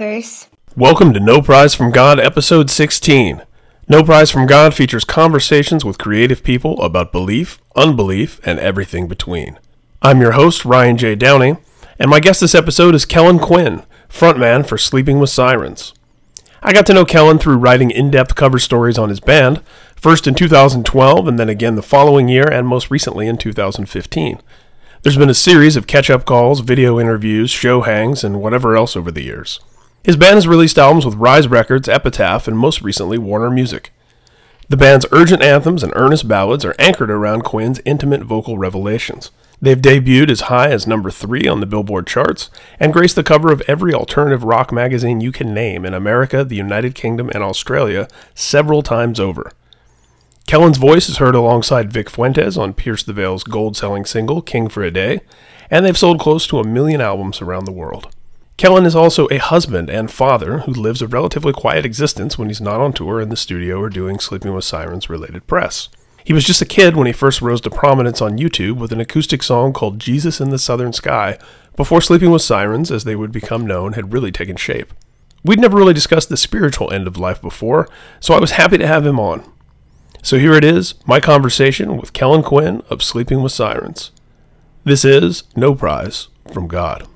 Fuckers. Welcome to No Prize from God, episode 16. No Prize from God features conversations with creative people about belief, unbelief, and everything between. I'm your host, Ryan J. Downey, and my guest this episode is Kellin Quinn, frontman for Sleeping with Sirens. I got to know Kellin through writing in depth cover stories on his band, first in 2012 and then again the following year, and most recently in 2015. There's been a series of catch up calls, video interviews, show hangs, and whatever else over the years. His band has released albums with Rise Records, Epitaph, and most recently Warner Music. The band's urgent anthems and earnest ballads are anchored around Quinn's intimate vocal revelations. They've debuted as high as number three on the Billboard charts and graced the cover of every alternative rock magazine you can name in America, the United Kingdom, and Australia several times over. Kellin's voice is heard alongside Vic Fuentes on Pierce the Veil's gold selling single, King for a Day, and they've sold close to a million albums around the world. Kellin is also a husband and father who lives a relatively quiet existence when he's not on tour in the studio or doing Sleeping with Sirens related press. He was just a kid when he first rose to prominence on YouTube with an acoustic song called Jesus in the Southern Sky, before Sleeping with Sirens, as they would become known, had really taken shape. We'd never really discussed the spiritual end of life before, so I was happy to have him on. So here it is, my conversation with Kellin Quinn of Sleeping with Sirens. This is No Prize from God.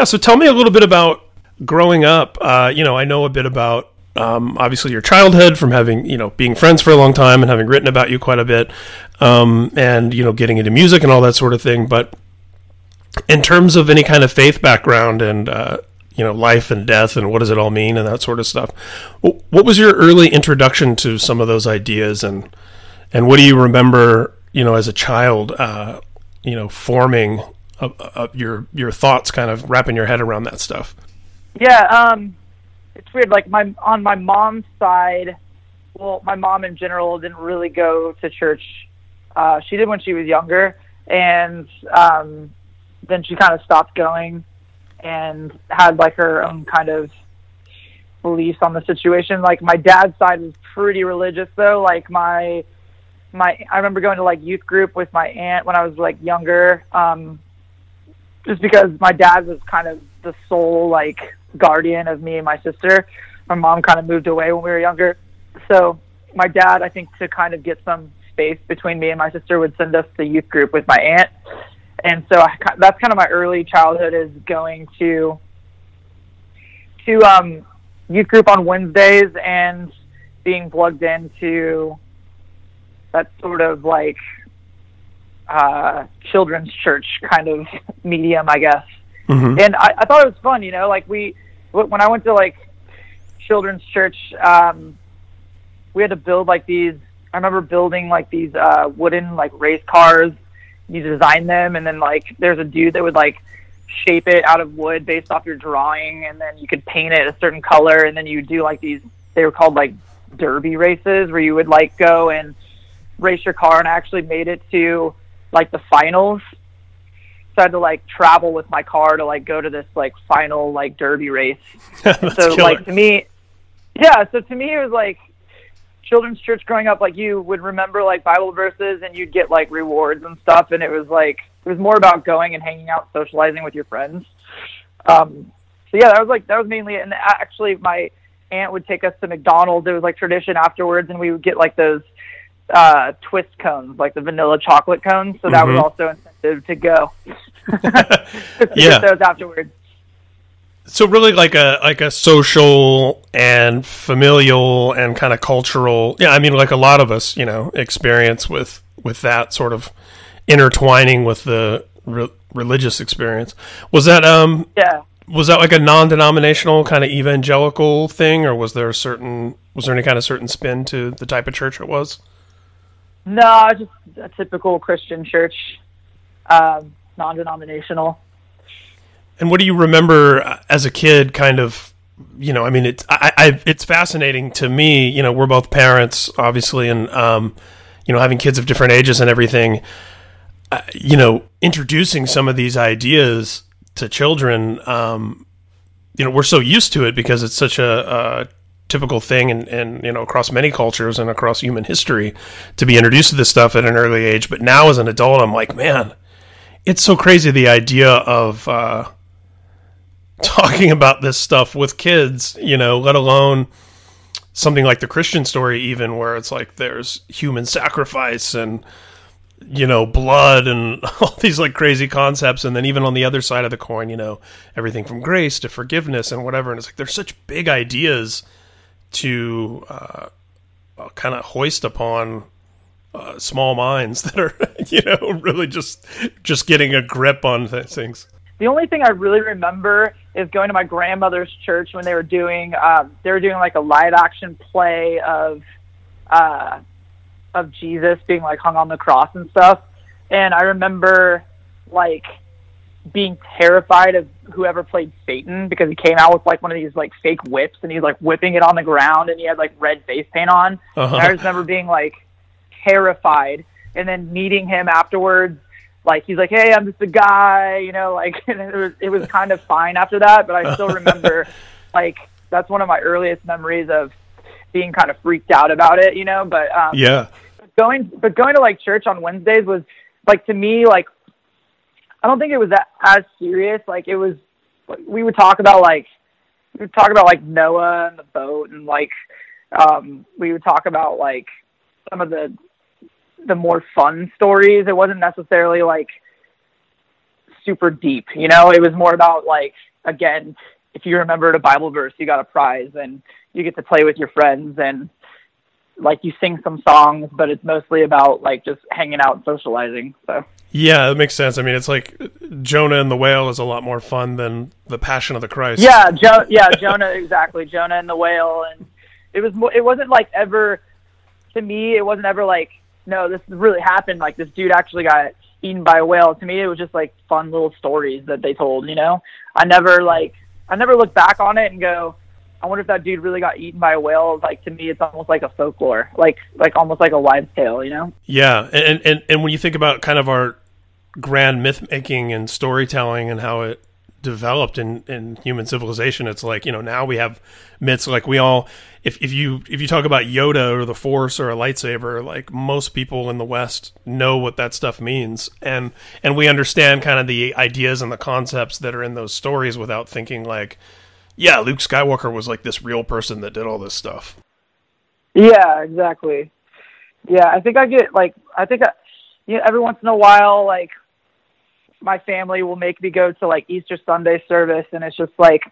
Yeah, so tell me a little bit about growing up. Uh, you know, I know a bit about um, obviously your childhood from having you know being friends for a long time and having written about you quite a bit, um, and you know getting into music and all that sort of thing. But in terms of any kind of faith background and uh, you know life and death and what does it all mean and that sort of stuff, what was your early introduction to some of those ideas and and what do you remember you know as a child uh, you know forming of, of your your thoughts kind of wrapping your head around that stuff Yeah, um, it's weird. Like my on my mom's side, well, my mom in general didn't really go to church. Uh, she did when she was younger, and um, then she kind of stopped going, and had like her own kind of beliefs on the situation. Like my dad's side was pretty religious though. Like my my I remember going to like youth group with my aunt when I was like younger. Um, just because my dad was kind of the sole like guardian of me and my sister. My mom kind of moved away when we were younger, so my dad, I think, to kind of get some space between me and my sister, would send us to youth group with my aunt, and so I, that's kind of my early childhood is going to to um, youth group on Wednesdays and being plugged into that sort of like uh, children's church kind of medium, I guess. And I, I thought it was fun, you know, like we, when I went to like children's church, um, we had to build like these, I remember building like these uh, wooden like race cars. You design them, and then like there's a dude that would like shape it out of wood based off your drawing, and then you could paint it a certain color, and then you do like these. They were called like derby races, where you would like go and race your car, and I actually made it to like the finals. So I had to like travel with my car to like go to this like final like derby race. So killer. like to me, yeah. So to me, it was like children's church growing up. Like you would remember like Bible verses and you'd get like rewards and stuff, and it was like it was more about going and hanging out, socializing with your friends. Um, so yeah, that was like that was mainly it. And actually, my aunt would take us to McDonald's. It was like tradition afterwards, and we would get like those uh twist cones, like the vanilla chocolate cones. So that was Mhm. also incentive to go. to Yeah. those afterwards. so really like a like a social and familial and kind of cultural yeah i mean like a lot of us you know experience with with that sort of intertwining with the re- religious experience was that um Yeah. was that like a non-denominational kind of evangelical thing or was there a certain was there any kind of certain spin to the type of church it was No, just a typical Christian church, um, non-denominational. And what do you remember uh, as a kid? Kind of, you know, I mean, it's I, I it's fascinating to me. You know, we're both parents, obviously, and um, you know, having kids of different ages and everything. Uh, you know, introducing some of these ideas to children. Um, you know, we're so used to it because it's such a, a typical thing, and and you know, across many cultures and across human history, to be introduced to this stuff at an early age. But now, as an adult, I'm like, man, it's so crazy the idea of uh, talking about this stuff with kids, you know, let alone something like the Christian story, even where it's like there's human sacrifice and you know blood and all these like crazy concepts, and then even on the other side of the coin, you know, everything from grace to forgiveness and whatever. And it's like there's such big ideas to uh, kind of hoist upon uh, small minds that are you know really just just getting a grip on th- things. The only thing I really remember is going to my grandmother's church when they were doing um, they were doing like a live action play of uh, of Jesus being like hung on the cross and stuff. And I remember like being terrified of whoever played Satan because he came out with like one of these like fake whips and he's like whipping it on the ground and he had like red face paint on. Uh-huh. And I just remember being like terrified and then meeting him afterwards like he's like hey i'm just a guy you know like and it was it was kind of fine after that but i still remember like that's one of my earliest memories of being kind of freaked out about it you know but um Yeah. going but going to like church on wednesdays was like to me like i don't think it was that as serious. Like it was we would talk about like we would talk about like noah and the boat and like um we would talk about like some of the the more fun stories. It wasn't necessarily like super deep you know? It was more about like again if you remembered a bible verse you got a prize and you get to play with your friends and like you sing some songs but it's mostly about like just hanging out and socializing so Yeah, it makes sense. I mean, it's like Jonah and the whale is a lot more fun than the Passion of the Christ. Yeah, jo- yeah, Jonah exactly. Jonah and the whale, and it was. It wasn't like ever. To me, it wasn't ever like, no, this really happened. Like this dude actually got eaten by a whale. To me, it was just like fun little stories that they told. You know, I never like, I never look back on it and go, I wonder if that dude really got eaten by a whale. Like to me, it's almost like a folklore, like like almost like a wives' tale. You know? Yeah, and and and when you think about kind of our grand myth making and storytelling and how it developed in in human civilization, it's like you know now we have myths like we all. If, if you if you talk about Yoda or the Force or a lightsaber, like most people in the West know what that stuff means, and and we understand kind of the ideas and the concepts that are in those stories without thinking like, yeah, Luke Skywalker was like this real person that did all this stuff. Yeah, exactly. Yeah, I think I get like I think I, you know, every once in a while like my family will make me go to like Easter Sunday service and it's just like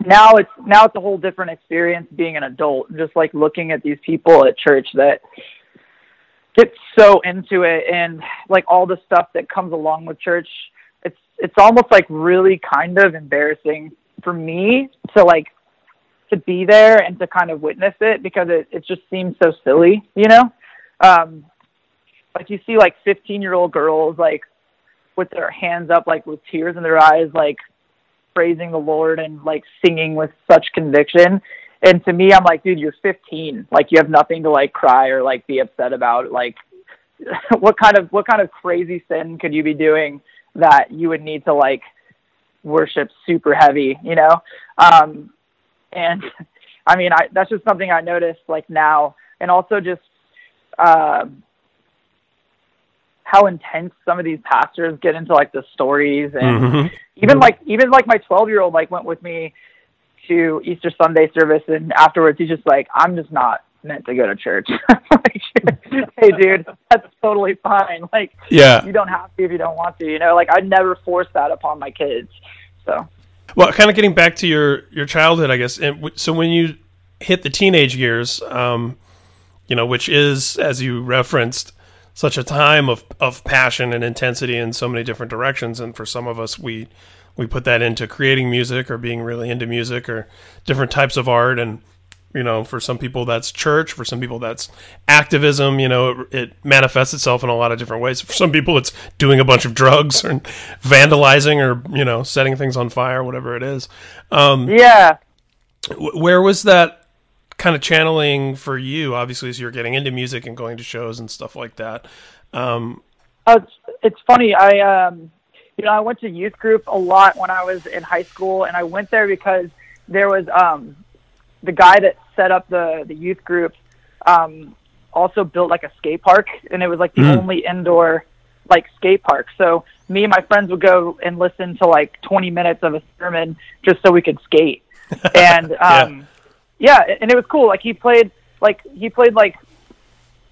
now it's now it's a whole different experience being an adult just like looking at these people at church that get so into it and like all the stuff that comes along with church it's it's almost like really kind of embarrassing for me to like to be there and to kind of witness it because it, it just seems so silly, you know? Um, like you see like 15 year old girls like with their hands up, like with tears in their eyes, like praising the Lord and like singing with such conviction. And to me, I'm like, dude, you're 15. Like you have nothing to like cry or like be upset about. Like what kind of, what kind of crazy sin could you be doing that you would need to like worship super heavy, you know? Um, and I mean, I, that's just something I noticed like now. And also just, um, how intense some of these pastors get into like the stories and Mhm. even like even like my 12 year old like went with me to Easter Sunday service and afterwards he's just like I'm just not meant to go to church. like, hey dude, that's totally fine. Like Yeah. you don't have to if you don't want to, you know? Like I never force that upon my kids. So Well, kind of getting back to your your childhood, I guess. And w- so when you hit the teenage years, um, you know, which is as you referenced, such a time of of passion and intensity in so many different directions, and for some of us, we we put that into creating music or being really into music or different types of art and you know for some people that's church for some people that's activism you know it, it manifests itself in a lot of different ways. For some people it's doing a bunch of drugs or vandalizing or you know setting things on fire whatever it is. Um, yeah, where was that kind of channeling for you obviously as you're getting into music and going to shows and stuff like that? Um, Oh, it's, it's funny. I, um, you know, I went to youth group a lot when I was in high school, and I went there because there was um, the guy that set up the the youth group um, also built like a skate park, and it was like the Mm. only indoor like skate park. So me and my friends would go and listen to like 20 minutes of a sermon just so we could skate. And um, yeah, and it was cool. Like he played like he played like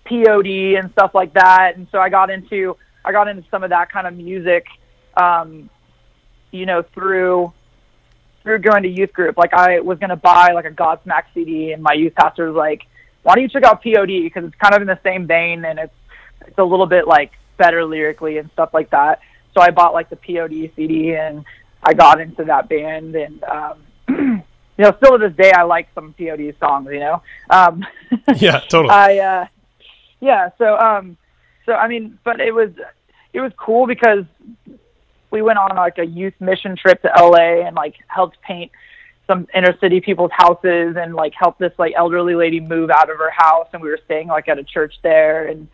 POD and stuff like that. And so I got into I got into some of that kind of music, um, you know, through through going to youth group. Like I was gonna buy like a Godsmack CD, and my youth pastor was like, "Why don't you check out POD? Because it's kind of in the same vein, and it's it's a little bit like better lyrically and stuff like that." So I bought like the POD CD, and I got into that band, and um, you know, still to this day, I like some POD songs. You know. Um, yeah totally I uh yeah, so um so I mean, but it was it was cool because we went on like a youth mission trip to LA and like helped paint some inner city people's houses and like helped this like elderly lady move out of her house. And we were staying like at a church there and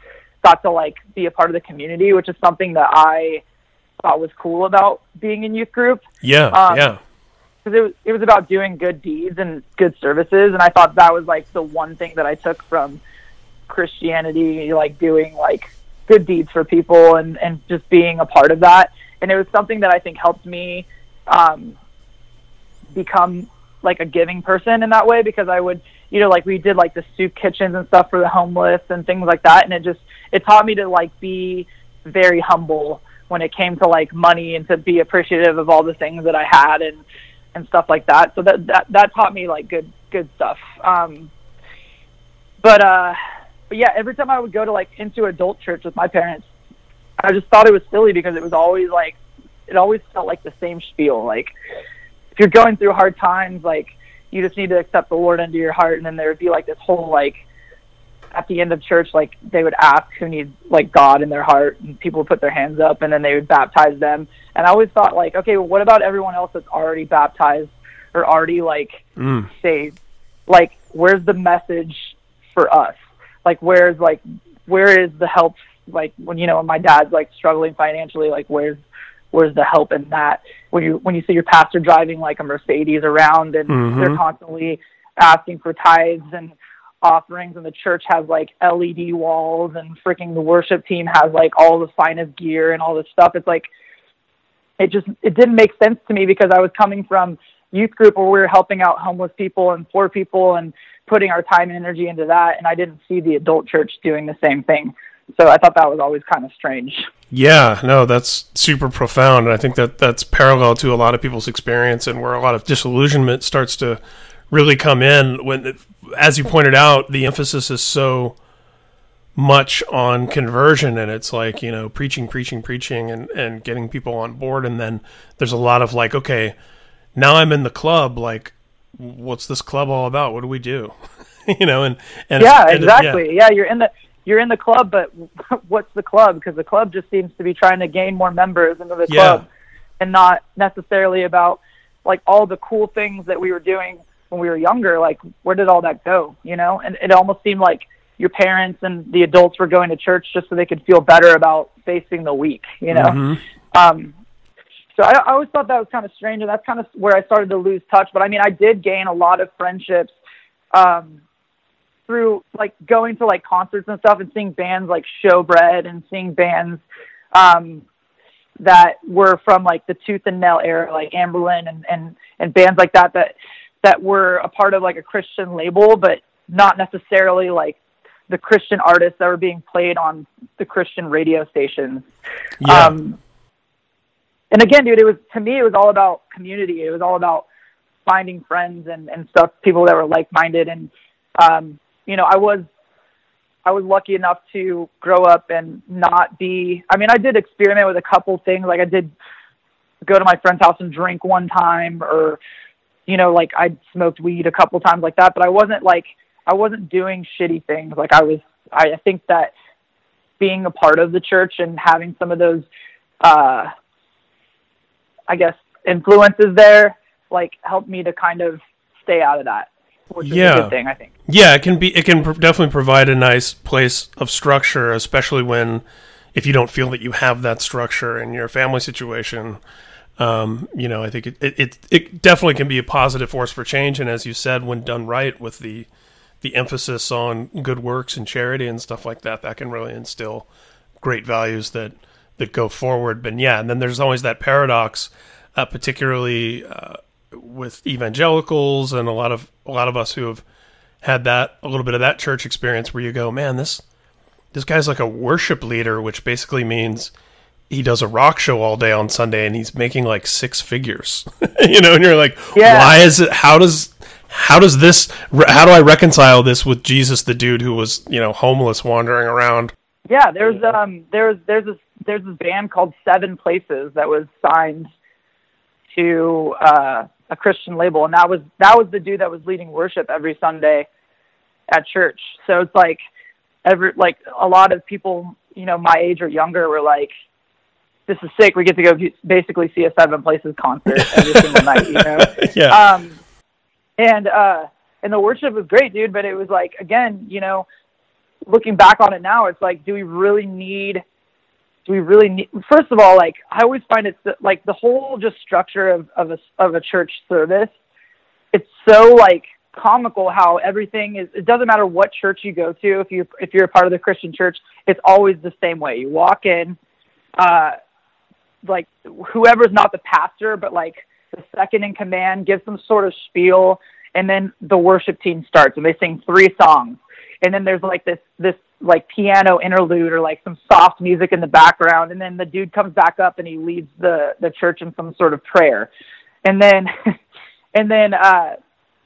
got to like be a part of the community, which is something that I thought was cool about being in youth group. Yeah um, yeah. because it was it was about doing good deeds and good services, and I thought that was like the one thing that I took from Christianity, like doing like good deeds for people and and just being a part of that. And it was something that I think helped me um, become like a giving person in that way because I would you know like we did like the soup kitchens and stuff for the homeless and things like that, and it just it taught me to like be very humble when it came to like money and to be appreciative of all the things that I had and and stuff like that. So that that that taught me like good good stuff. Um, but uh, but yeah, every time I would go to like into adult church with my parents, I just thought it was silly because it was always like it always felt like the same spiel. Like if you're going through hard times, like you just need to accept the Lord into your heart, and then there would be like this whole like at the end of church, like they would ask who needs like God in their heart, and people would put their hands up, and then they would baptize them. And I always thought like, okay, well, what about everyone else that's already baptized or already like Mm. saved? Like, where's the message for us? Like, where's like, where is the help? Like when you know when my dad's like struggling financially, like where's where's the help in that? When you when you see your pastor driving like a Mercedes around and Mhm. they're constantly asking for tithes and offerings and the church has like LED walls and freaking the worship team has like all the finest gear and all this stuff. It's like it just it didn't make sense to me because I was coming from youth group where we were helping out homeless people and poor people and putting our time and energy into that and I didn't see the adult church doing the same thing. So I thought that was always kind of strange. Yeah, no, that's super profound, and I think that that's parallel to a lot of people's experience, and where a lot of disillusionment starts to really come in when, as you pointed out, the emphasis is so much on conversion, and it's like you know preaching, preaching, preaching, and and getting people on board, and then there's a lot of like, okay, now I'm in the club, like, what's this club all about? What do we do? you know, and and yeah, it's- and yeah. exactly. Yeah. you're in the you're in the club, but what's the club? Because the club just seems to be trying to gain more members into the Yeah. club, and not necessarily about like all the cool things that we were doing when we were younger. Like, where did all that go? You know, and it almost seemed like your parents and the adults were going to church just so they could feel better about facing the week. You know, Mhm. um, So I, I always thought that was kind of strange, and that's kind of where I started to lose touch. But I mean, I did gain a lot of friendships um, through like going to like concerts and stuff, and seeing bands like Showbread, and seeing bands um, that were from like the Tooth and Nail era, like Anberlin, and and and bands like that that that were a part of like a Christian label, but not necessarily like the Christian artists that were being played on the Christian radio stations. Yeah. Um, and again, dude, it was to me, it was all about community. It was all about finding friends and and stuff, people that were like minded. And um, you know, I was I was lucky enough to grow up and not be. I mean, I did experiment with a couple things. Like I did go to my friend's house and drink one time, or you know, like I smoked weed a couple times like that. But I wasn't like I wasn't doing shitty things. Like I was. I, I think that being a part of the church and having some of those uh I guess influences there like helped me to kind of stay out of that, which is a Yeah. good thing, I think. Yeah, it can be. It can pr- definitely provide a nice place of structure, especially when if you don't feel that you have that structure in your family situation. Um, you know, I think it, it it it definitely can be a positive force for change. And as you said, when done right with the the emphasis on good works and charity and stuff like that, that can really instill great values that that go forward. But yeah, and then there's always that paradox, uh, particularly uh, with evangelicals and a lot of a lot of us who have had that a little bit of that church experience where you go, man, this this guy's like a worship leader, which basically means he does a rock show all day on Sunday and he's making like six figures, you know, and you're like, Yeah. why is it? How does how does this? How do I reconcile this with Jesus, the dude who was you know homeless wandering around? Yeah, there's um there's there's this there's this band called Seven Places that was signed to uh, a Christian label, and that was that was the dude that was leading worship every Sunday at church. So it's like every like a lot of people you know my age or younger were like, "This is sick. We get to go basically see a Seven Places concert every single night." You know. Yeah, um and uh and the worship was great dude but it was like again you know looking back on it now it's like do we really need we really need first of all like i always find it like the whole just structure of of a of a church service it's so like comical how everything is it doesn't matter what church you go to if you if you're a part of the christian church it's always the same way. You walk in uh like whoever's not the pastor, but like the second in command gives some sort of spiel, and then the worship team starts and they sing three songs, and then there's like this this like piano interlude or like some soft music in the background, and then the dude comes back up and he leads the the church in some sort of prayer, and then and then uh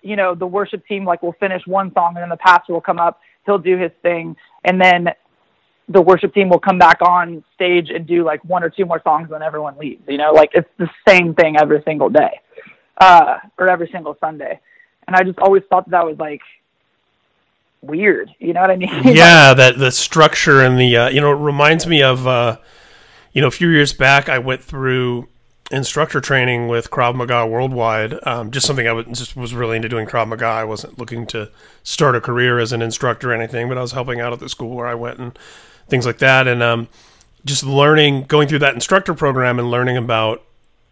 you know the worship team like will finish one song and then the pastor will come up, he'll do his thing, and then the worship team will come back on stage and do like one or two more songs when everyone leaves. You know, like it's the same thing every single day, uh, or every single Sunday. And I just always thought that, that was like weird. You know what I mean? yeah, that the structure and the uh, you know it reminds me of uh, you know a few years back I went through instructor training with Krav Maga Worldwide. Um, just something I was just was really into doing Krav Maga. I wasn't looking to start a career as an instructor or anything, but I was helping out at the school where I went and things like that, and um, just learning, going through that instructor program and learning about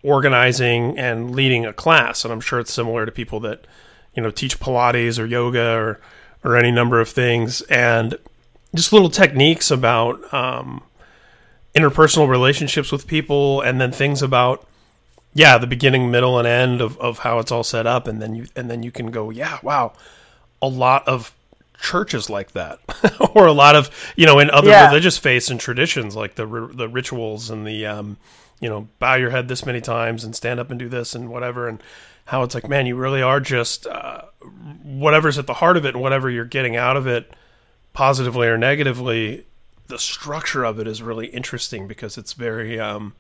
organizing and leading a class. And I'm sure it's similar to people that you know teach Pilates or yoga or or any number of things, and just little techniques about um, interpersonal relationships with people, and then things about yeah the beginning, middle, and end of, of how it's all set up, and then you and then you can go yeah wow, a lot of churches like that, or a lot of you know in other Yeah. religious faiths and traditions like the the rituals and the um, you know bow your head this many times and stand up and do this and whatever and how it's like man you really are just uh, whatever's at the heart of it and whatever you're getting out of it positively or negatively the structure of it is really interesting because it's very um,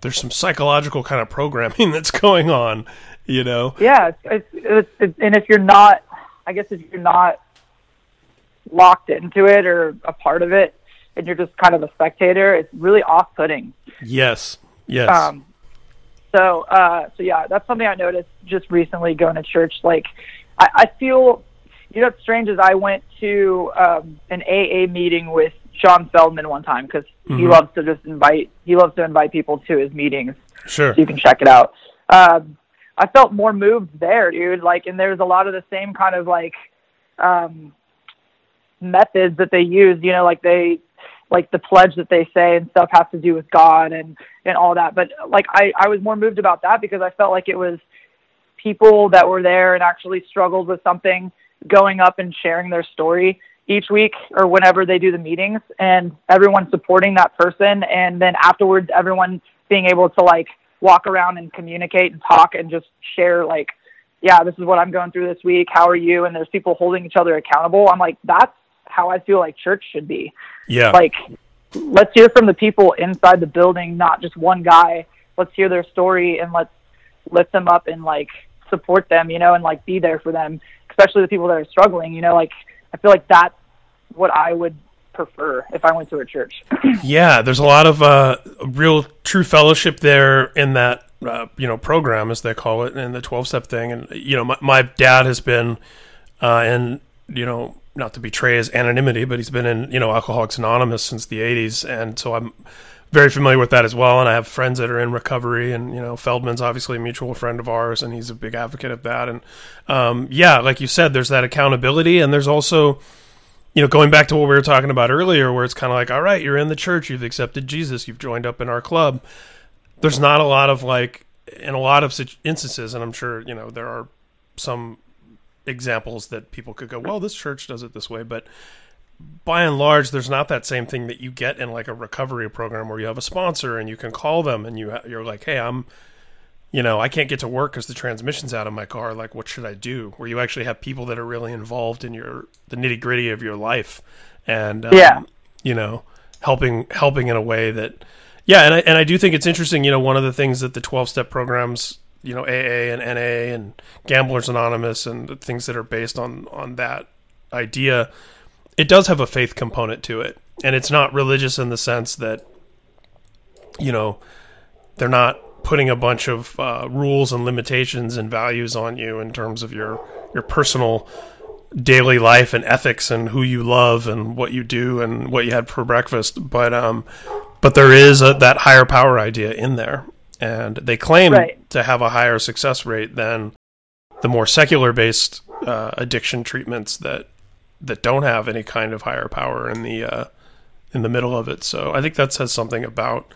there's some psychological kind of programming that's going on you know yeah, it's, it's, it's, and if you're not, I guess if you're not locked into it or a part of it, and you're just kind of a spectator, it's really off-putting. yes yes Um, so, uh, so yeah, that's something I noticed just recently going to church. Like, I, I feel you know what's strange is I went to um, an AA meeting with Sean Feldman one time because he loves to just invite he loves to invite people to his meetings. Sure. So you can check it out. Um, I felt more moved there, dude. Like, and there's a lot of the same kind of like um, methods that they use. You know, like they like the pledge that they say and stuff has to do with God and and all that. But like I I was more moved about that because I felt like it was people that were there and actually struggled with something going up and sharing their story each week or whenever they do the meetings and everyone supporting that person. And then afterwards everyone being able to like walk around and communicate and talk and just share like yeah this is what i'm going through this week. How are you? And there's people holding each other accountable. I'm like that's how i feel like church should be. Yeah. like let's hear from the people inside the building not just one guy. Let's hear their story and let's lift them up and like support them you know and like be there for them especially the people that are struggling you know like i feel like that's what i would prefer if i went to a church. Yeah, there's a lot of uh, real true fellowship there in that uh, you know program as they call it in the 12 step thing and you know my, my dad has been uh, in you know not to betray his anonymity but he's been in you know alcoholics anonymous since the 80s and so i'm very familiar with that as well. And i have friends that are in recovery and you know feldman's obviously a mutual friend of ours and he's a big advocate of that. And um, yeah like you said there's that accountability and there's also you know, going back to what we were talking about earlier, where it's kind of like, all right, you're in the church, you've accepted Jesus, you've joined up in our club. There's not a lot of like, in a lot of instances, and I'm sure you know there are some examples that people could go, well, this church does it this way, but by and large, there's not that same thing that you get in like a recovery program where you have a sponsor and you can call them and you you're like, hey, I'm you know, I can't get to work because the transmission's out of my car. Like, what should I do? Where you actually have people that are really involved in your the nitty gritty of your life, and um, Yeah. you know, helping helping in a way that, yeah, and I and I do think it's interesting. You know, one of the things that the twelve step programs, you know, AA and NA and Gamblers Anonymous and things that are based on on that idea, it does have a faith component to it, and it's not religious in the sense that, you know, they're not putting a bunch of uh, rules and limitations and values on you in terms of your your personal daily life and ethics and who you love and what you do and what you had for breakfast. But um but there is a, that higher power idea in there and they claim Right. to have a higher success rate than the more secular based uh, addiction treatments that that don't have any kind of higher power in the uh, in the middle of it so i think that says something about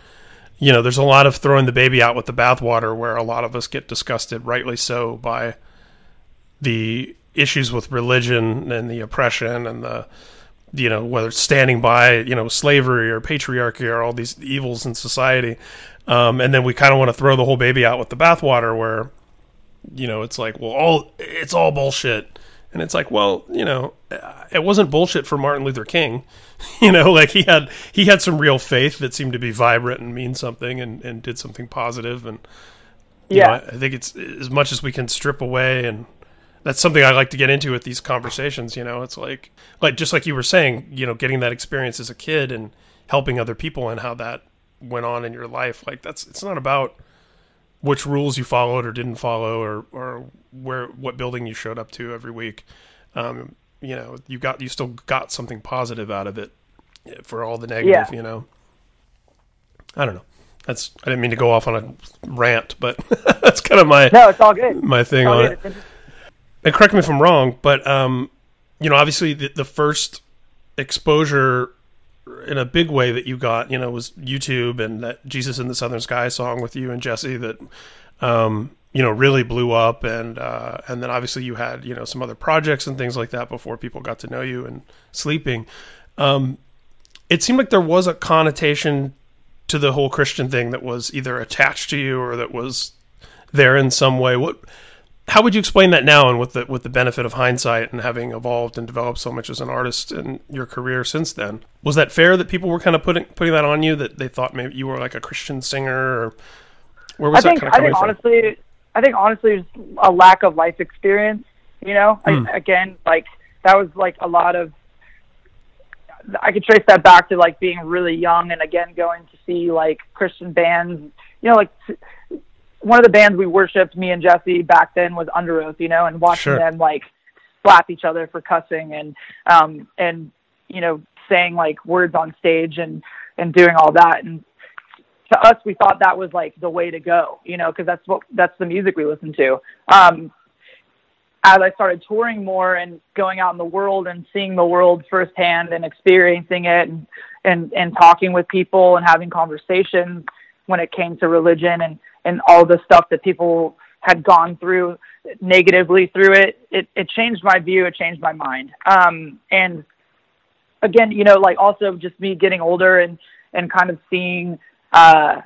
you know, there's a lot of throwing the baby out with the bathwater where a lot of us get disgusted, rightly so, by the issues with religion and the oppression and the, you know, whether it's standing by, you know, slavery or patriarchy or all these evils in society. Um, and then we kind of want to throw the whole baby out with the bathwater where, you know, it's like, well, all it's all bullshit. And it's like, well, you know, it wasn't bullshit for Martin Luther King. You know, like he had he had some real faith that seemed to be vibrant and mean something and, and did something positive and Yeah. know, I, I think it's as much as we can strip away and that's something I like to get into with these conversations, you know. It's like like just like you were saying, you know, getting that experience as a kid and helping other people and how that went on in your life. Like that's it's not about which rules you followed or didn't follow or or where what building you showed up to every week. Um, you know, you got you still got something positive out of it for all the negative, Yeah. you know. I don't know. That's I didn't mean to go off on a rant, but that's kind of my no it's all good my thing on good. it and correct me if I'm wrong, but um, you know, obviously the, the first exposure in a big way that you got, you know, was YouTube and that Jesus in the Southern Sky song with you and Jesse that, um, you know, really blew up, and uh, and then obviously you had you know some other projects and things like that before people got to know you and sleeping. Um, it seemed like there was a connotation to the whole Christian thing that was either attached to you or that was there in some way. What how would you explain that now and with the with the benefit of hindsight and having evolved and developed so much as an artist in your career since then was that fair that people were kind of putting putting that on you that they thought maybe you were like a christian singer or where was I think that kind I of coming think from honestly, I think honestly, it's a lack of life experience. You know, Hmm. I, again, like that was like a lot of. I could trace that back to like being really young, and again going to see like Christian bands. You know, like one of the bands we worshipped, me and Jesse back then was Underoath. You know, and watching Sure. them like slap each other for cussing and um and you know saying like words on stage and and doing all that and to us we thought that was like the way to go you know because that's what that's the music we listen to um as I started touring more and going out in the world and seeing the world firsthand and experiencing it and, and, and talking with people and having conversations when it came to religion and, and all the stuff that people had gone through negatively through it, it, it changed my view. It changed my mind. Um, and again, you know, like also just me getting older and, and kind of seeing, uh,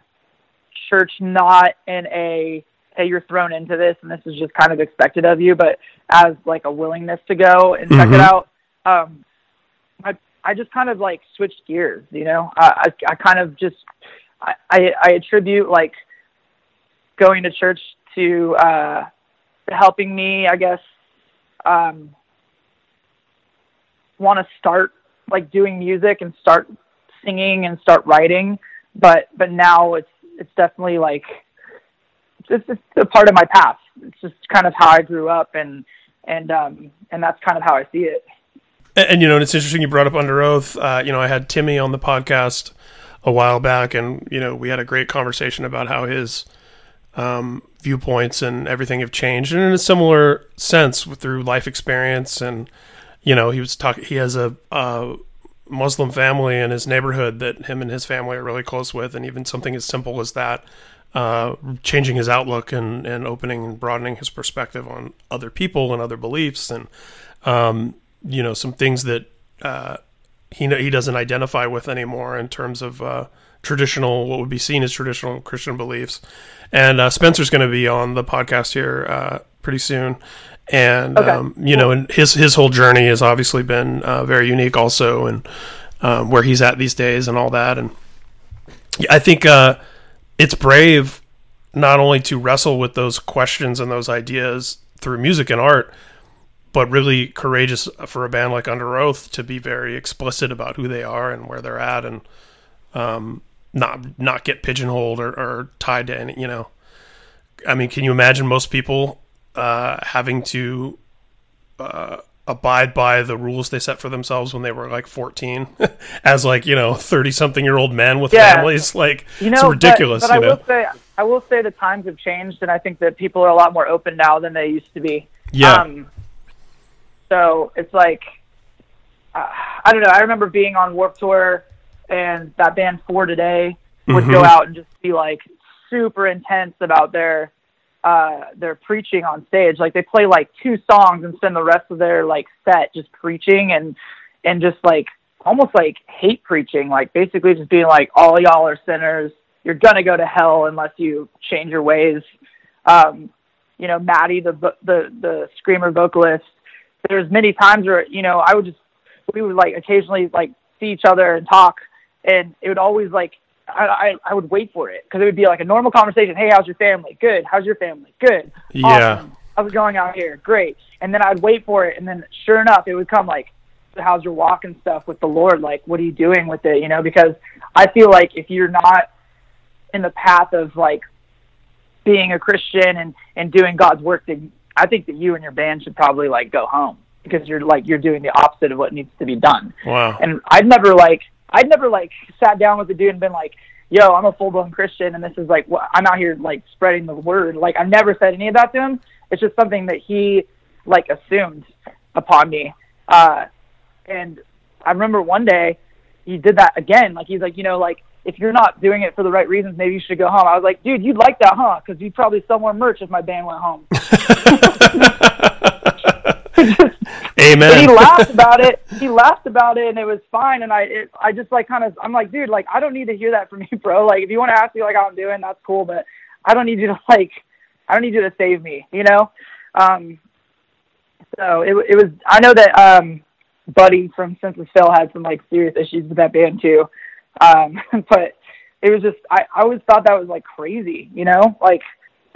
church not in a, hey, you're thrown into this and this is just kind of expected of you, but as like a willingness to go and check it Mhm. out. Um, I, I just kind of like switched gears, you know, I, I, I kind of just, I, I, attribute like going to church to, uh, helping me, I guess, um, want to start like doing music and start singing and start writing. But, but now it's, it's definitely like, it's just a part of my past. It's just kind of how I grew up, and and um and that's kind of how I see it. And, and, you know, it's interesting you brought up Underoath. Uh, you know, I had Timmy on the podcast a while back, and you know, we had a great conversation about how his um, viewpoints and everything have changed, and in a similar sense through life experience. And you know, he was talking. He has a, a Muslim family in his neighborhood that him and his family are really close with, and even something as simple as that. Uh, changing his outlook and, and opening and broadening his perspective on other people and other beliefs and um, you know some things that uh, he he doesn't identify with anymore in terms of uh, traditional what would be seen as traditional Christian beliefs. And uh, Spencer's going to be on the podcast here uh, pretty soon, and Okay. um, you know, and his his whole journey has obviously been uh, very unique, also, and um, where he's at these days and all that. And I think uh, it's brave not only to wrestle with those questions and those ideas through music and art, but really courageous for a band like Underoath to be very explicit about who they are and where they're at, and um, not not get pigeonholed or, or tied to any. You know, I mean, can you imagine most people uh, having to uh, abide by the rules they set for themselves when they were like 14 as like you know 30 something year old men with Yeah. families like You know, it's ridiculous But, I you know will say, I will say the times have changed, and I think that people are a lot more open now than they used to be. yeah Um, so it's like, uh, I don't know. I remember being on Warp Tour, and that band For Today would go Mhm. out and just be like super intense about their uh their preaching on stage. Like they play like two songs and spend the rest of their like set just preaching and and just like almost like hate preaching, like basically just being like all y'all are sinners. You're gonna go to hell unless you change your ways. Um, you know, Mattie, the the the screamer vocalist. There's many times where you know I would just we would like occasionally like see each other and talk, and it would always like I I, I would wait for it because it would be like a normal conversation. Hey, how's your family? Good. How's your family? Good. Yeah. Awesome. How's it going out here? Great. And then I'd wait for it, and then sure enough, it would come like, how's your walk and stuff with the Lord? Like, what are you doing with it? You know, because I feel like if you're not in the path of like being a Christian and and doing God's work, then I think that you and your band should probably like go home because you're like you're doing the opposite of what needs to be done. wow And I'd never like I'd never like sat down with a dude and been like, "Yo, I'm a full blown Christian, and this is like what I'm out here like spreading the word." Like I've never said any of that to him. It's just something that he like assumed upon me. Uh, and I remember one day he did that again. Like he's like, you know, like if you're not doing it for the right reasons, maybe you should go home. I was like, dude, you'd like that, huh? Because you'd probably sell more merch if my band went home. amen he laughed about it. He laughed about it, and it was fine. And I, it, I just like kind of, I'm like, dude, like I don't need to hear that from you, bro. Like if you want to ask me like how I'm doing, that's cool, but I don't need you to like, I don't need you to save me, you know. Um, so it, it was. I know that um, Buddy from Senses Fail had some like serious issues with that band too, um, but it was just I, I always thought that was like crazy, you know, like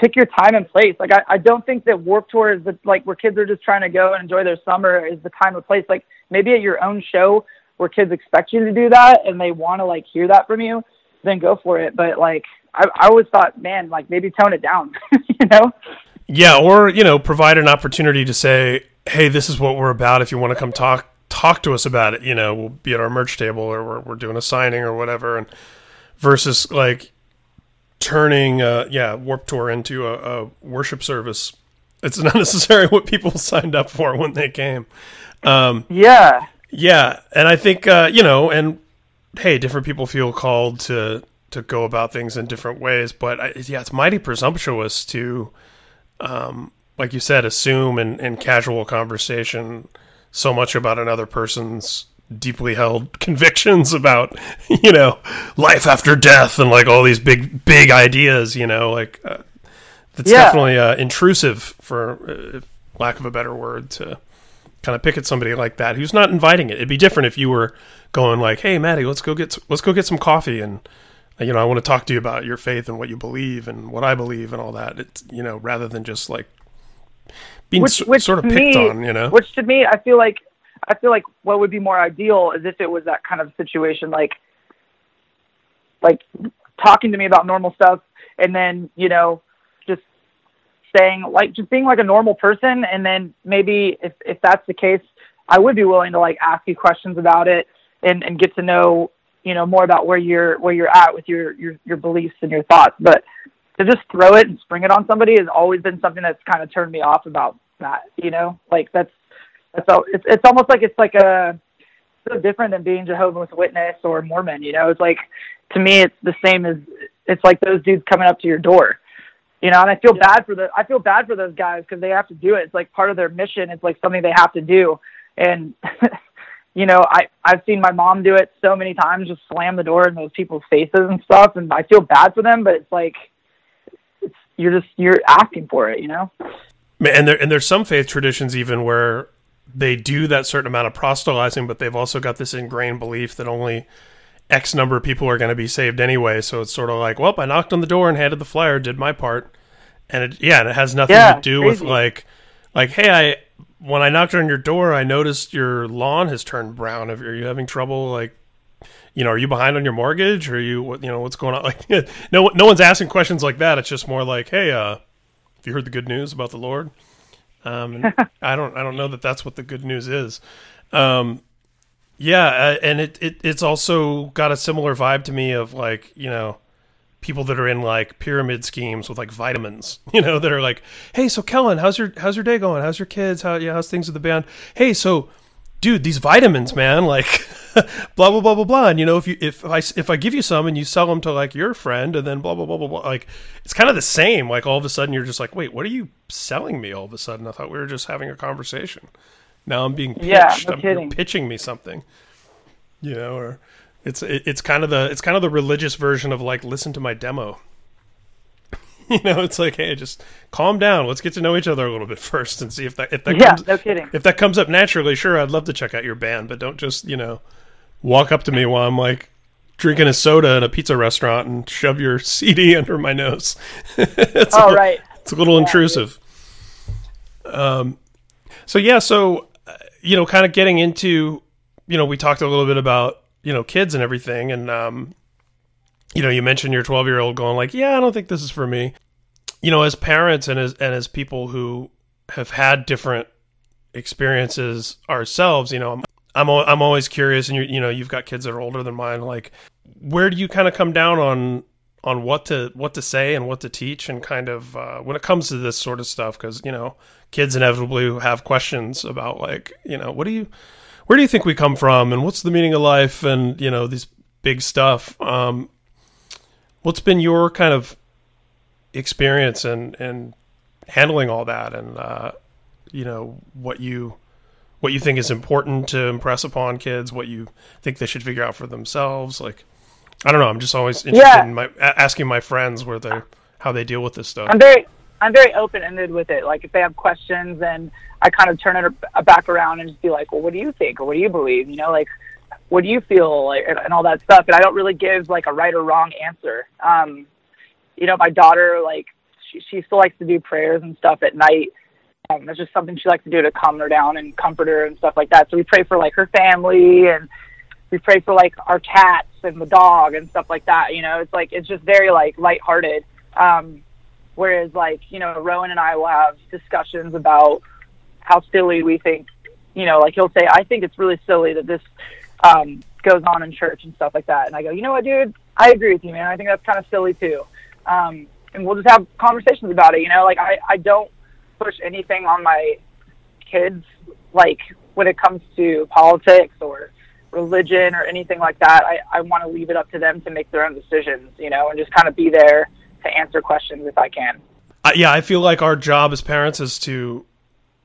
pick your time and place. Like I, I don't think that Warp Tour is the like where kids are just trying to go and enjoy their summer is the time and place. Like maybe at your own show where kids expect you to do that and they want to like hear that from you, then go for it. But like I, I always thought, man, like maybe tone it down, you know? Yeah, or you know, provide an opportunity to say, hey, this is what we're about. If you want to come talk talk to us about it, you know, we'll be at our merch table or we're, we're doing a signing or whatever. And versus like turning, uh, yeah, Warp Tour into a, a worship service. It's not necessarily what people signed up for when they came. Um, Yeah. yeah, and I think uh, you know, and hey, different people feel called to to go about things in different ways, but I, yeah, it's mighty presumptuous to, um, like you said, assume in, in casual conversation so much about another person's deeply held convictions about you know life after death and like all these big big ideas. You know, like uh, it's Yeah. definitely uh, intrusive for uh, lack of a better word to kind of pick at somebody like that who's not inviting it. It'd be different if you were going like, "Hey, Mattie, let's go get let's go get some coffee and uh, you know I want to talk to you about your faith and what you believe and what I believe and all that." It's you know rather than just like being which, which sort of to picked me, on, you know. Which to me, I feel like, I feel like what would be more ideal is if it was that kind of situation, like, like talking to me about normal stuff, and then you know, just saying like just being like a normal person, and then maybe if if that's the case, I would be willing to like ask you questions about it and and get to know you know more about where you're where you're at with your your your beliefs and your thoughts, but to just throw it and spring it on somebody has always been something that's kind of turned me off about that. You know, like that's that's all. It's it's almost like it's like a so different than being Jehovah's Witness or Mormon. You know, it's like to me, it's the same as it's like those dudes coming up to your door. You know, and I feel bad for the I feel bad for those guys because they have to do it. It's like part of their mission. It's like something they have to do, and you know, I I've seen my mom do it so many times, just slam the door in those people's faces and stuff, and I feel bad for them, but it's like it's you're just you're asking for it, you know. And there and there's some faith traditions even where they do that certain amount of proselytizing, but they've also got this ingrained belief that only X number of people are going to be saved anyway. So it's sort of like, well, I knocked on the door and handed the flyer, did my part, and it, yeah, and it has nothing Yeah, to do with like, like, hey, I when I knocked on your door, I noticed your lawn has turned brown. Are you having trouble like? You know, are you behind on your mortgage? Or are you, what- you know, what's going on? Like, no, no one's asking questions like that. It's just more like, hey, uh, have you heard the good news about the Lord? Um, I don't, I don't know that that's what the good news is. Um, yeah, uh, and it, it, it's also got a similar vibe to me of like, you know, people that are in like pyramid schemes with like vitamins, you know, that are like, hey, so Kellin, how's your, how's your day going? How's your kids? How, yeah, how's things with the band? Hey, so, dude, these vitamins, man, like, blah blah blah blah blah. And you know, if you if I if I give you some and you sell them to like your friend, and then blah blah blah blah blah, like it's kind of the same. Like all of a sudden, you're just like, wait, what are you selling me? All of a sudden, I thought we were just having a conversation. Now I'm being pitched. Yeah, no I'm, you're kidding. pitching me something, you know, or it's it, it's kind of the it's kind of the religious version of like listen to my demo. You know, it's like, hey, just calm down. Let's get to know each other a little bit first and see if that if that Yeah, comes, no kidding. if that comes up naturally, sure, I'd love to check out your band, but don't just, you know, walk up to me while I'm like drinking a soda in a pizza restaurant and shove your CD under my nose. it's, Oh a, right. it's a little intrusive. Um, so yeah, so uh, you know, kind of getting into, you know, we talked a little bit about you know kids and everything, and um, you know, you mentioned your 12 year old going like, yeah, I don't think this is for me. You know, as parents and as and as people who have had different experiences ourselves, you know, I'm I'm, I'm always curious, and you you know, you've got kids that are older than mine. Like, where do you kind of come down on on what to what to say and what to teach, and kind of uh, when it comes to this sort of stuff? Because you know, kids inevitably have questions about like, you know, what do you where do you think we come from, and what's the meaning of life, and you know, these big stuff. Um, what's been your kind of experience and and handling all that and uh, you know what you what you think is important to impress upon kids what you think they should figure out for themselves like i don't know i'm just always interested Yeah. in my a- asking my friends where they how they deal with this stuff I'm very I'm very open ended with it. Like if they have questions, and I kind of turn it back around and just be like, well, what do you think, or what do you believe? You know, like what do you feel, like, and, and all that stuff. And I don't really give like a right or wrong answer. Um, you know, my daughter like she she still likes to do prayers and stuff at night. Um, that's just something she likes to do to calm her down and comfort her and stuff like that. So we pray for like her family and we pray for like our cats and the dog and stuff like that. You know, it's like it's just very like lighthearted. Um, whereas like you know, Rowan and I will have discussions about how silly we think. You know, like he'll say, "I think it's really silly that this um, goes on in church and stuff like that," and I go, "You know what, dude? I agree with you, man. I think that's kind of silly too." Um, and we'll just have conversations about it. You know, like I I don't push anything on my kids like when it comes to politics or religion or anything like that i, I want to leave it up to them to make their own decisions you know and just kind of be there to answer questions if i can I, yeah, I feel like our job as parents is to,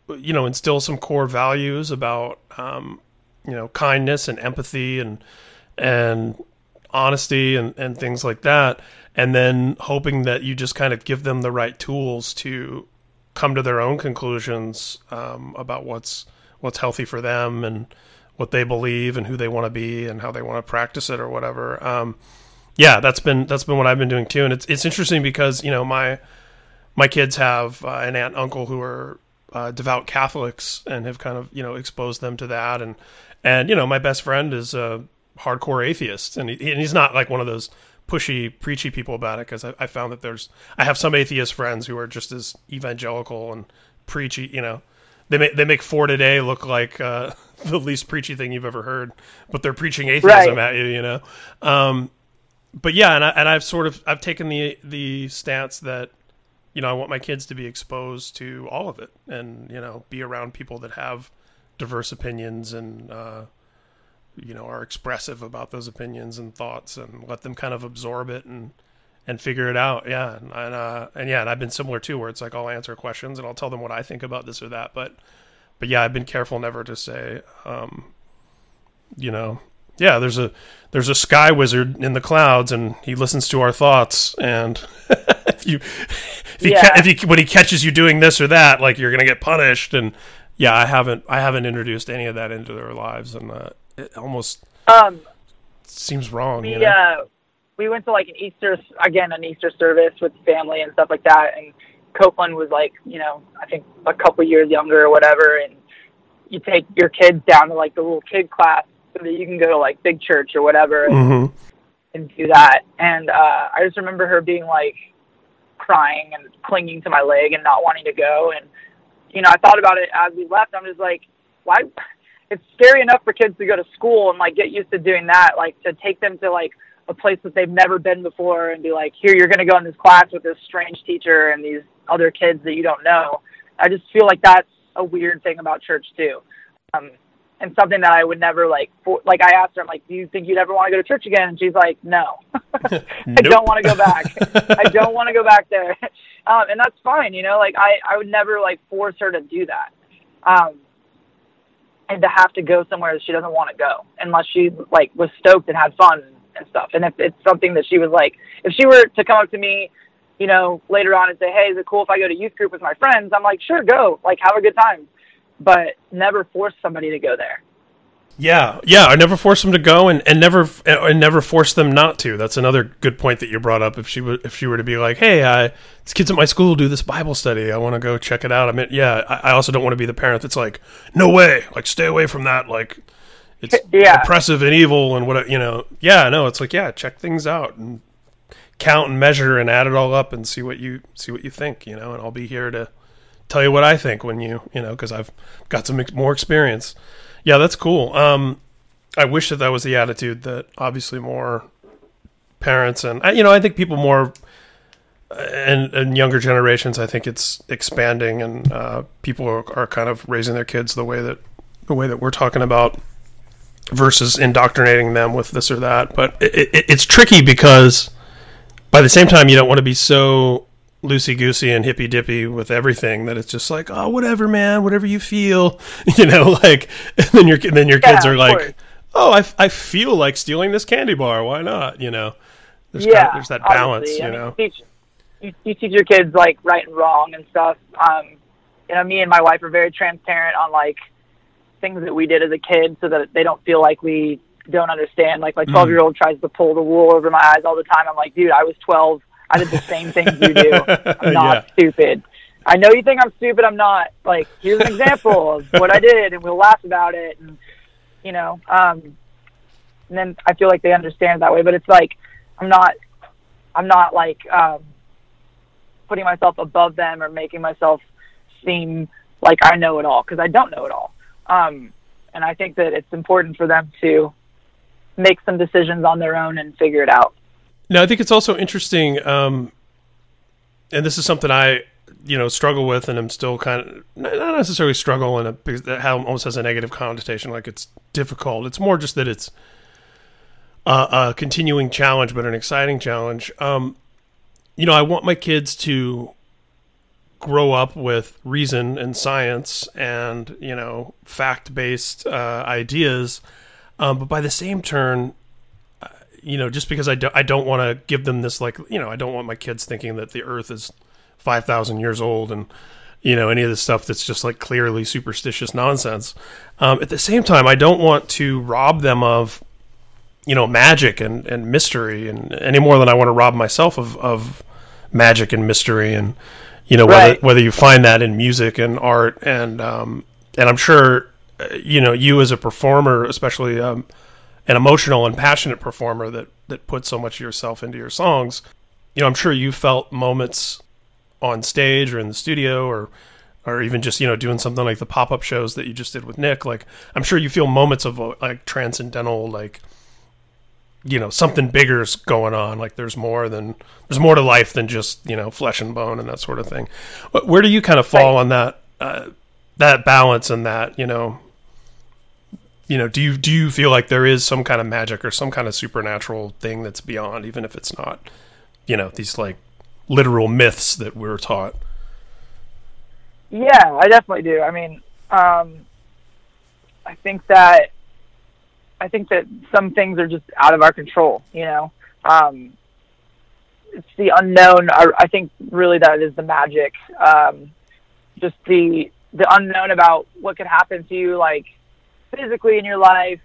you know, instill some core values about, um, you know, kindness and empathy and and honesty and, and things like that, and then hoping that you just kind of give them the right tools to come to their own conclusions um, about what's what's healthy for them and what they believe and who they want to be and how they want to practice it or whatever. Um, yeah, that's been that's been what I've been doing too, and it's it's interesting because you know my my kids have uh, an aunt and uncle who are uh, devout Catholics and have kind of you know exposed them to that. And and you know my best friend is a hardcore atheist and, he, and he's not like one of those pushy preachy people about it because I, I found that there's I have some atheist friends who are just as evangelical and preachy you know they make they make For Today look like uh, the least preachy thing you've ever heard but they're preaching atheism Right. at you you know um, but yeah and, I, and I've sort of I've taken the the stance that you know, I want my kids to be exposed to all of it and, you know, be around people that have diverse opinions and, uh, you know, are expressive about those opinions and thoughts and let them kind of absorb it and, and figure it out. Yeah. And, and, uh, and yeah, and I've been similar too, where it's like, I'll answer questions and I'll tell them what I think about this or that. But, but yeah, I've been careful never to say, um, you know, yeah, there's a, there's a sky wizard in the clouds and he listens to our thoughts and if you if he Yeah. ca- if he when he catches you doing this or that like you're gonna get punished and yeah i haven't i haven't introduced any of that into their lives and uh, it almost um seems wrong we you know? uh we went to like an Easter again an Easter service with family and stuff like that and Copeland was like you know I think a couple years younger or whatever and you take your kids down to like the little kid class so that you can go to like big church or whatever and, Mhm. and do that and uh I just remember her being like crying and clinging to my leg and not wanting to go and you know I thought about it as we left. I'm just like why it's scary enough for kids to go to school and like get used to doing that like to take them to like a place that they've never been before and be like here you're going to go in this class with this strange teacher and these other kids that you don't know. I just feel like that's a weird thing about church too. Um and something that i would never like for, like i asked her i'm like do you think you'd ever want to go to church again and she's like no i don't want to go back i don't want to go back there um and that's fine you know like i i would never like force her to do that um and to have to go somewhere that she doesn't want to go unless she like was stoked and had fun and stuff. And if it's something that she was like, if she were to come up to me, you know, later on and say, "Hey, is it cool if I go to youth group with my friends?" I'm like, "Sure, go. Like, have a good time." But never force somebody to go there. yeah yeah i never force them to go and, and never and never force them not to. That's another good point that you brought up. If she were if she were to be like hey I, these kids at my school do this bible study. I want to go check it out. I mean yeah I, I also don't want to be the parent that's like no way. Like stay away from that. Like it's Yeah. oppressive and evil and what you know. Yeah no it's like yeah check things out and count and measure and add it all up and see what you see what you think you know and i'll be here to tell you what i think when you you know because i've got some more experience. Yeah that's cool. Um i wish that that was the attitude that obviously more parents and you know i think people more uh, and, and younger generations i think it's expanding and uh, people are, are kind of raising their kids the way that the way that we're talking about versus indoctrinating them with this or that. But it, it, it's tricky because by the same time you don't want to be so loosey goosey and hippy dippy with everything that it's just like oh whatever man whatever you feel you know like and then your then your kids are like course. oh I, I feel like stealing this candy bar why not you know there's yeah, kind of, there's that balance obviously. you I mean, know teach, you, you teach your kids like right and wrong and stuff. Um, you know, me and my wife are very transparent on like things that we did as a kid, so that they don't feel like we don't understand. Like my Mm. 12 year old tries to pull the wool over my eyes all the time. I'm like, dude, I was 12. I did the same thing you do. I'm not Yeah. stupid. I know you think I'm stupid. I'm not. Like, here's an example of what I did, and we'll laugh about it. And you know, um, and then I feel like they understand that way. But it's like I'm not. I'm not like um, putting myself above them or making myself seem like I know it all because I don't know it all. Um, and I think that it's important for them to make some decisions on their own and figure it out. Now, I think it's also interesting, um, and this is something I, you know, struggle with, and I'm still kind of not necessarily struggle, and because that almost has a negative connotation, like it's difficult. It's more just that it's a, a continuing challenge, but an exciting challenge. Um, you know, I want my kids to grow up with reason and science and you know fact based uh, ideas, um, but by the same turn, uh, you know, just because I do, I don't want to give them this like you know I don't want my kids thinking that the Earth is five thousand years old and you know any of this stuff that's just like clearly superstitious nonsense. Um, at the same time, I don't want to rob them of you know magic and, and mystery and any more than I want to rob myself of, of magic and mystery and you know whether Right. whether you find that in music and art and um, and I'm sure uh, you know you as a performer especially um, an emotional and passionate performer that that puts so much of yourself into your songs you know I'm sure you felt moments on stage or in the studio or or even just you know doing something like the pop-up shows that you just did with Nick like I'm sure you feel moments of uh, like transcendental like you know something bigger's going on like there's more than there's more to life than just you know flesh and bone and that sort of thing. Where do you kind of fall on that uh, that balance and that you know you know do you do you feel like there is some kind of magic or some kind of supernatural thing that's beyond even if it's not you know these like literal myths that we're taught Yeah, I definitely do. I mean, um, I think that I think that some things are just out of our control. You know, um, it's the unknown. I, I think really that is the magic. Um, just the the unknown about what could happen to you, like physically in your life,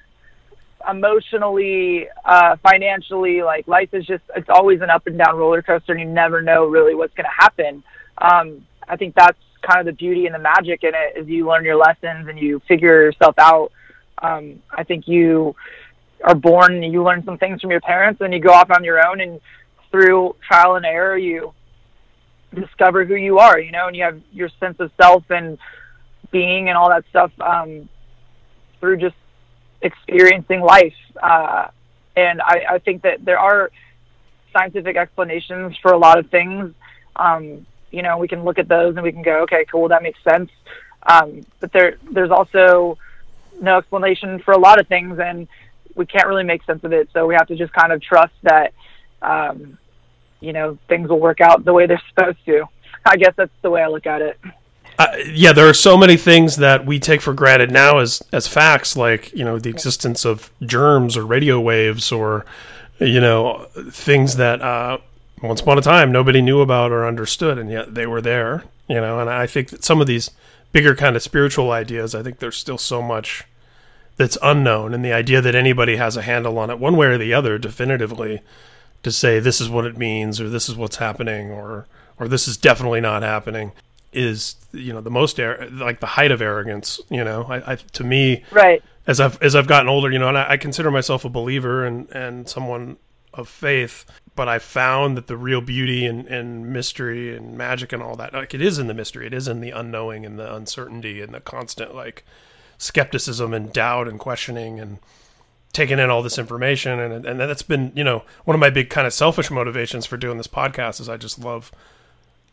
emotionally, uh, financially. Like life is just it's always an up and down roller coaster, and you never know really what's going to happen. Um, I think that's kind of the beauty and the magic in it is you learn your lessons and you figure yourself out. Um, I think you are born and you learn some things from your parents and you go off on your own and through trial and error you discover who you are, you know, and you have your sense of self and being and all that stuff um, through just experiencing life. Uh, and I, I think that there are scientific explanations for a lot of things. Um, you know, we can look at those and we can go, okay, cool, that makes sense. Um, but there, there's also no explanation for a lot of things, and we can't really make sense of it. So we have to just kind of trust that, um, you know, things will work out the way they're supposed to. I guess that's the way I look at it. Uh, yeah, there are so many things that we take for granted now as as facts, like you know the existence of germs or radio waves, or you know things that uh, once upon a time nobody knew about or understood, and yet they were there. You know, and I think that some of these bigger kind of spiritual ideas, I think there's still so much that's unknown, and the idea that anybody has a handle on it one way or the other, definitively, to say this is what it means or this is what's happening or or this is definitely not happening is you know the most like the height of arrogance you know? I, I to me Right. as I've as I've gotten older you know and I, I consider myself a believer and and someone of faith but I found that the real beauty and, and mystery and magic and all that like it is in the mystery. It is in the unknowing and the uncertainty and the constant like skepticism and doubt and questioning and taking in all this information. And and that's been you know one of my big kind of selfish motivations for doing this podcast is I just love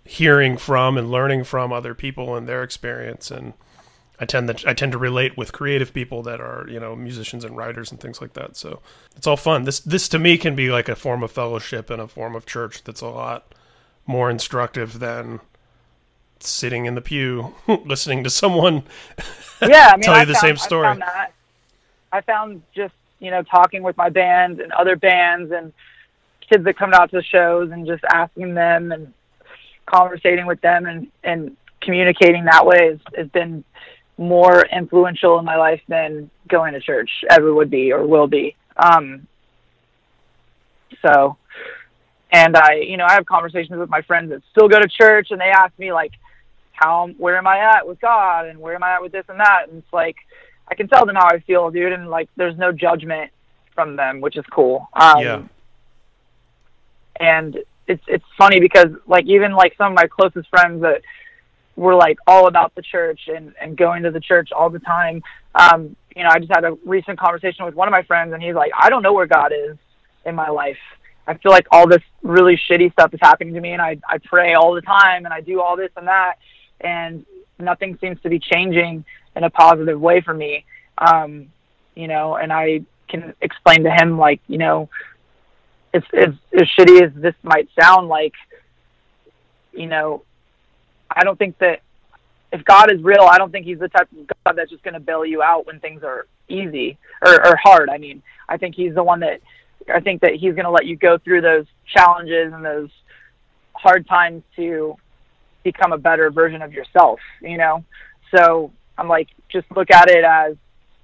hearing from and learning from other people and their experience and I tend to I tend to relate with creative people that are you know musicians and writers and things like that so it's all fun this this to me can be like a form of fellowship and a form of church that's a lot more instructive than sitting in the pew listening to someone yeah, I mean, tell you I the found, same story. I found, that. I found just you know talking with my band and other bands and kids that come out to shows and just asking them and conversating with them and and communicating that way has, has been more influential in my life than going to church ever would be or will be. Um, so, and I, you know, I have conversations with my friends that still go to church, and they ask me like, how, where am I at with God, and where am I at with this and that, and it's like, I can tell them how I feel, dude, and like, there's no judgment from them, which is cool. Um, Yeah. And it's it's funny because like even like some of my closest friends that were like all about the church and and going to the church all the time. Um, you know, I just had a recent conversation with one of my friends, and he's like, I don't know where God is in my life. I feel like all this really shitty stuff is happening to me, and I I pray all the time, and I do all this and that, and nothing seems to be changing in a positive way for me. Um, you know, and I can explain to him like, you know, as as as shitty as this might sound, like, you know, I don't think that if God is real, I don't think He's the type of God that's just going to bail you out when things are easy or, or hard. I mean, I think He's the one that I think that He's going to let you go through those challenges and those hard times to become a better version of yourself. You know, so I'm like, just look at it as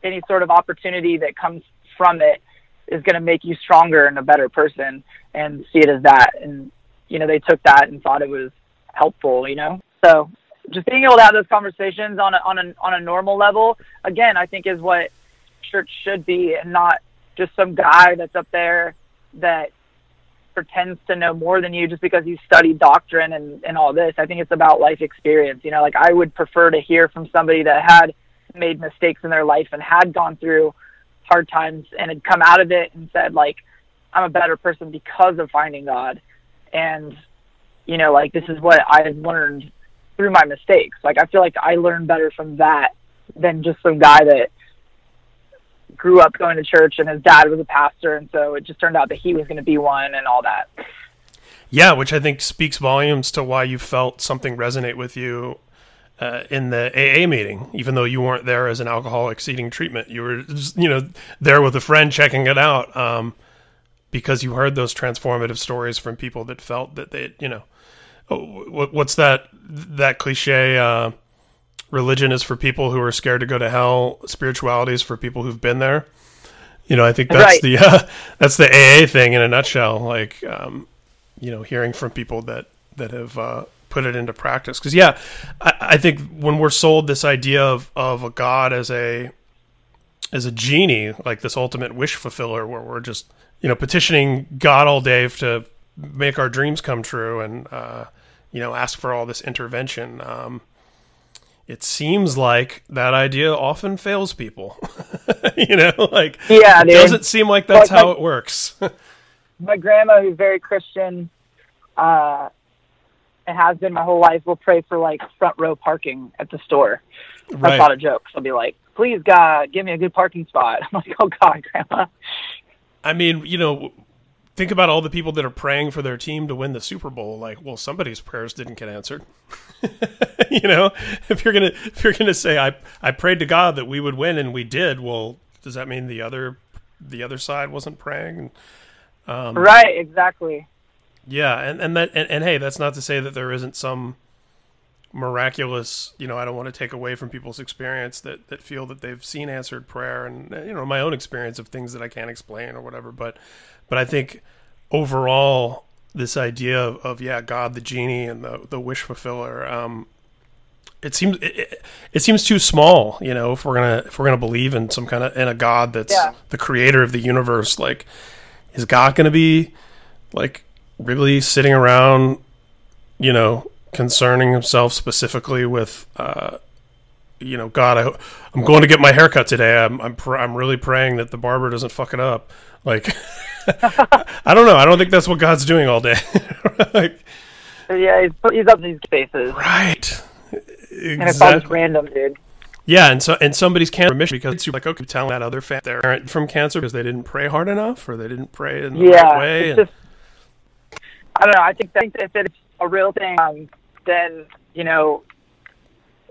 any sort of opportunity that comes from it is going to make you stronger and a better person, and see it as that. And you know, they took that and thought it was helpful. You know, so just being able to have those conversations on a on a on a normal level, again, I think is what church should be, and not just some guy that's up there that pretends to know more than you just because you studied doctrine and and all this. I think it's about life experience. You know, like I would prefer to hear from somebody that had made mistakes in their life and had gone through hard times and had come out of it and said like I'm a better person because of finding God. And you know like this is what I've learned through my mistakes. Like I feel like I learned better from that than just some guy that grew up going to church and his dad was a pastor. And so it just turned out that he was going to be one and all that. Yeah, which I think speaks volumes to why you felt something resonate with you uh, in the AA meeting, even though you weren't there as an alcoholic seeking treatment. You were, just, you know, there with a friend checking it out um, because you heard those transformative stories from people that felt that they, you know, oh, what, what's that that cliche? Uh, religion is for people who are scared to go to hell. Spirituality is for people who've been there. You know, I think that's Right. the uh, that's the AA thing in a nutshell. Like, um, you know, hearing from people that that have uh, put it into practice. Because yeah, I, I think when we're sold this idea of of a god as a as a genie, like this ultimate wish fulfiller, where we're just you know petitioning God all day to make our dreams come true and uh, you know ask for all this intervention. Um, it seems like that idea often fails people. you know, like Yeah, it dude. doesn't seem like that's Like, how like- it works. my grandma, who's very Christian, uh, and has been my whole life, We'll pray for like front row parking at the store. That's Right. not a joke. I'll be like, "Please God, give me a good parking spot." I'm like, "Oh God, Grandma." I mean, you know, think about all the people that are praying for their team to win the Super Bowl. Like, well, somebody's prayers didn't get answered. you know, if you're gonna if you're gonna say I I prayed to God that we would win and we did, well, does that mean the other the other side wasn't praying? Um, right, exactly. Yeah, and and that and, and hey, that's not to say that there isn't some miraculous. You know, I don't want to take away from people's experience that that feel that they've seen answered prayer, and you know, my own experience of things that I can't explain or whatever. But but I think overall, this idea of, of yeah, God the genie and the the wish fulfiller. Um, it seems it, it, it seems too small, you know. If we're gonna if we're gonna believe in some kind of in a God that's Yeah. the creator of the universe, like is God gonna be like really sitting around, you know, concerning himself specifically with, uh, you know, God, I, I'm going to get my haircut today. I'm I'm pr- I'm really praying that the barber doesn't fuck it up. Like, I don't know. I don't think that's what God's doing all day. like, Yeah, he's he's up in these spaces, right. Exactly. and it's all just random, dude. Yeah, and so and somebody's cancer remission because you're like okay, telling that other fa- their parent from cancer because they didn't pray hard enough or they didn't pray in the yeah, right way. it's and- just I don't know. I think that if it's a real thing, um, then you know,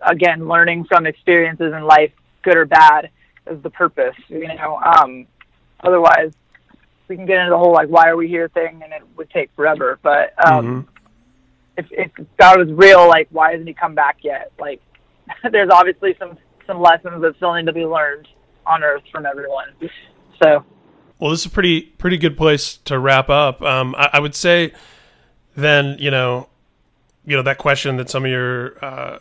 again, learning from experiences in life, good or bad, is the purpose. You know, um, otherwise we can get into the whole like why are we here thing, and it would take forever. But um, if if God was real, like why hasn't He come back yet? Like, there's obviously some some lessons that still need to be learned on Earth from everyone. So Well, this is a pretty pretty good place to wrap up. Um, I, I would say, then you know, you know that question that some of your uh,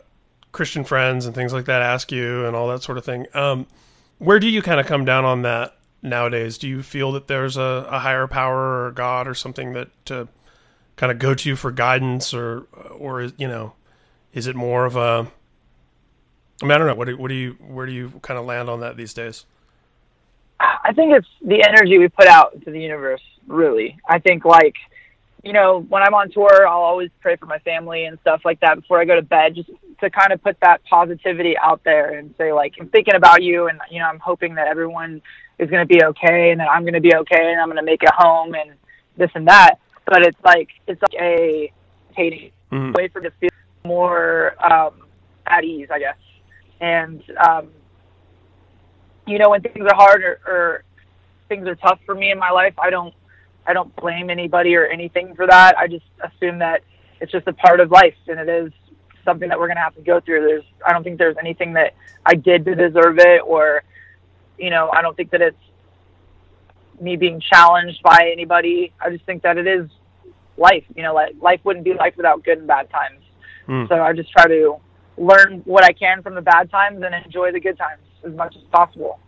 Christian friends and things like that ask you, and all that sort of thing. Um, where do you kind of come down on that nowadays? Do you feel that there's a, a higher power or God or something that to kind of go to for guidance, or or you know, Is it more of a? I mean, I don't know. What do, what do you where do you kind of land on that these days? I think it's the energy we put out into the universe, really. I think, like, you know, when I'm on tour, I'll always pray for my family and stuff like that before I go to bed, just to kind of put that positivity out there and say, like, I'm thinking about you and, you know, I'm hoping that everyone is going to be okay and that I'm going to be okay and I'm going to make it home and this and that. But it's like, it's like a hating Mhm. way for to feel more um, at ease, I guess. And, um, you know, when things are hard or, or things are tough for me in my life, I don't I don't blame anybody or anything for that. I just assume that it's just a part of life and it is something that we're gonna have to go through. There's I don't think there's anything that I did to deserve it or you know, I don't think that it's me being challenged by anybody. I just think that it is life. You know, like life wouldn't be life without good and bad times. Hmm. So I just try to learn what I can from the bad times and enjoy the good times as much as possible.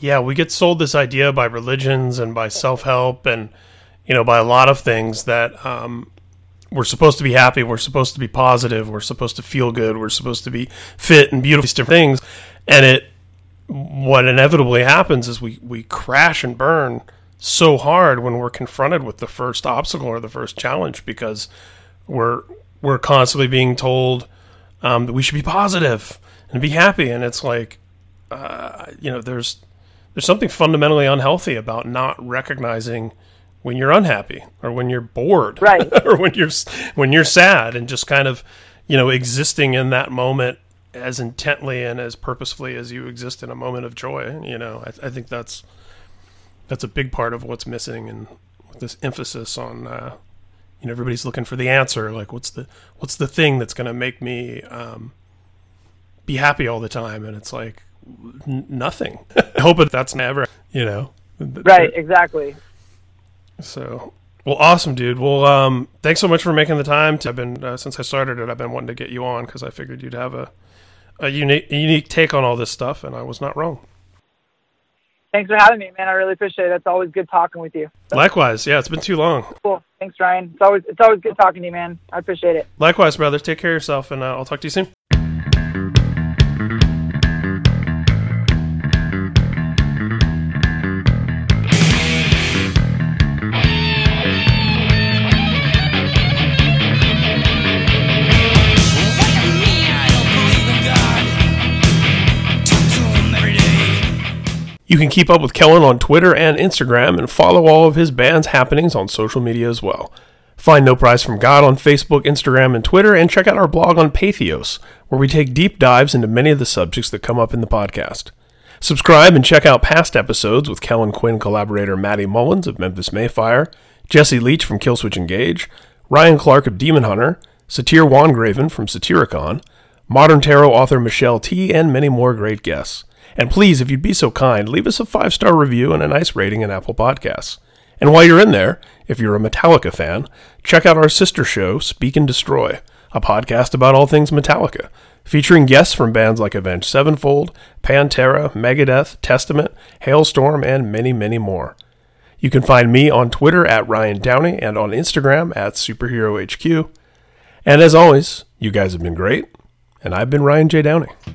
Yeah, we get sold this idea by religions and by self help and you know by a lot of things that um, we're supposed to be happy, we're supposed to be positive, we're supposed to feel good, we're supposed to be fit and beautiful, different things, and it what inevitably happens is we we crash and burn so hard when we're confronted with the first obstacle or the first challenge because we're we're constantly being told um, that we should be positive and be happy, and it's like uh, you know there's there's something fundamentally unhealthy about not recognizing when you're unhappy or when you're bored Right. or when you're when you're sad and just kind of you know existing in that moment as intently and as purposefully as you exist in a moment of joy you know i, I think that's that's a big part of what's missing and this emphasis on uh, you know everybody's looking for the answer like what's the what's the thing that's going to make me um, be happy all the time and it's like n- nothing i hope that that's never you know Right, exactly. So well awesome dude well um thanks so much for making the time to, i've been uh, since i started it i've been wanting to get you on because i figured you'd have a a unique unique take on all this stuff and i was not wrong Thanks for having me, man. I really appreciate it. It's always good talking with you. likewise yeah it's been too long Cool. Thanks, Ryan. It's always it's always good talking to you, man. I appreciate it. likewise brother take care of yourself and uh, i'll talk to you soon You can keep up with Kellin on Twitter and Instagram and follow all of his band's happenings on social media as well. Find No Prize from God on Facebook, Instagram, and Twitter, and check out our blog on Patheos, where we take deep dives into many of the subjects that come up in the podcast. Subscribe and check out past episodes with Kellin Quinn collaborator Matty Mullins of Memphis May Fire, Jesse Leach from Killswitch Engage, Ryan Clark of Demon Hunter, Satyr Wongraven from Satyricon, Modern Tarot author Michelle Tea, and many more great guests. And please, if you'd be so kind, leave us a five star review and a nice rating in Apple Podcasts. And while you're in there, if you're a Metallica fan, check out our sister show, Speak N Destroy, a podcast about all things Metallica, featuring guests from bands like Avenged Sevenfold, Pantera, Megadeth, Testament, Halestorm, and many, many more. You can find me on Twitter at Ryan Downey and on Instagram at SuperheroHQ. And as always, you guys have been great, and I've been Ryan J. Downey.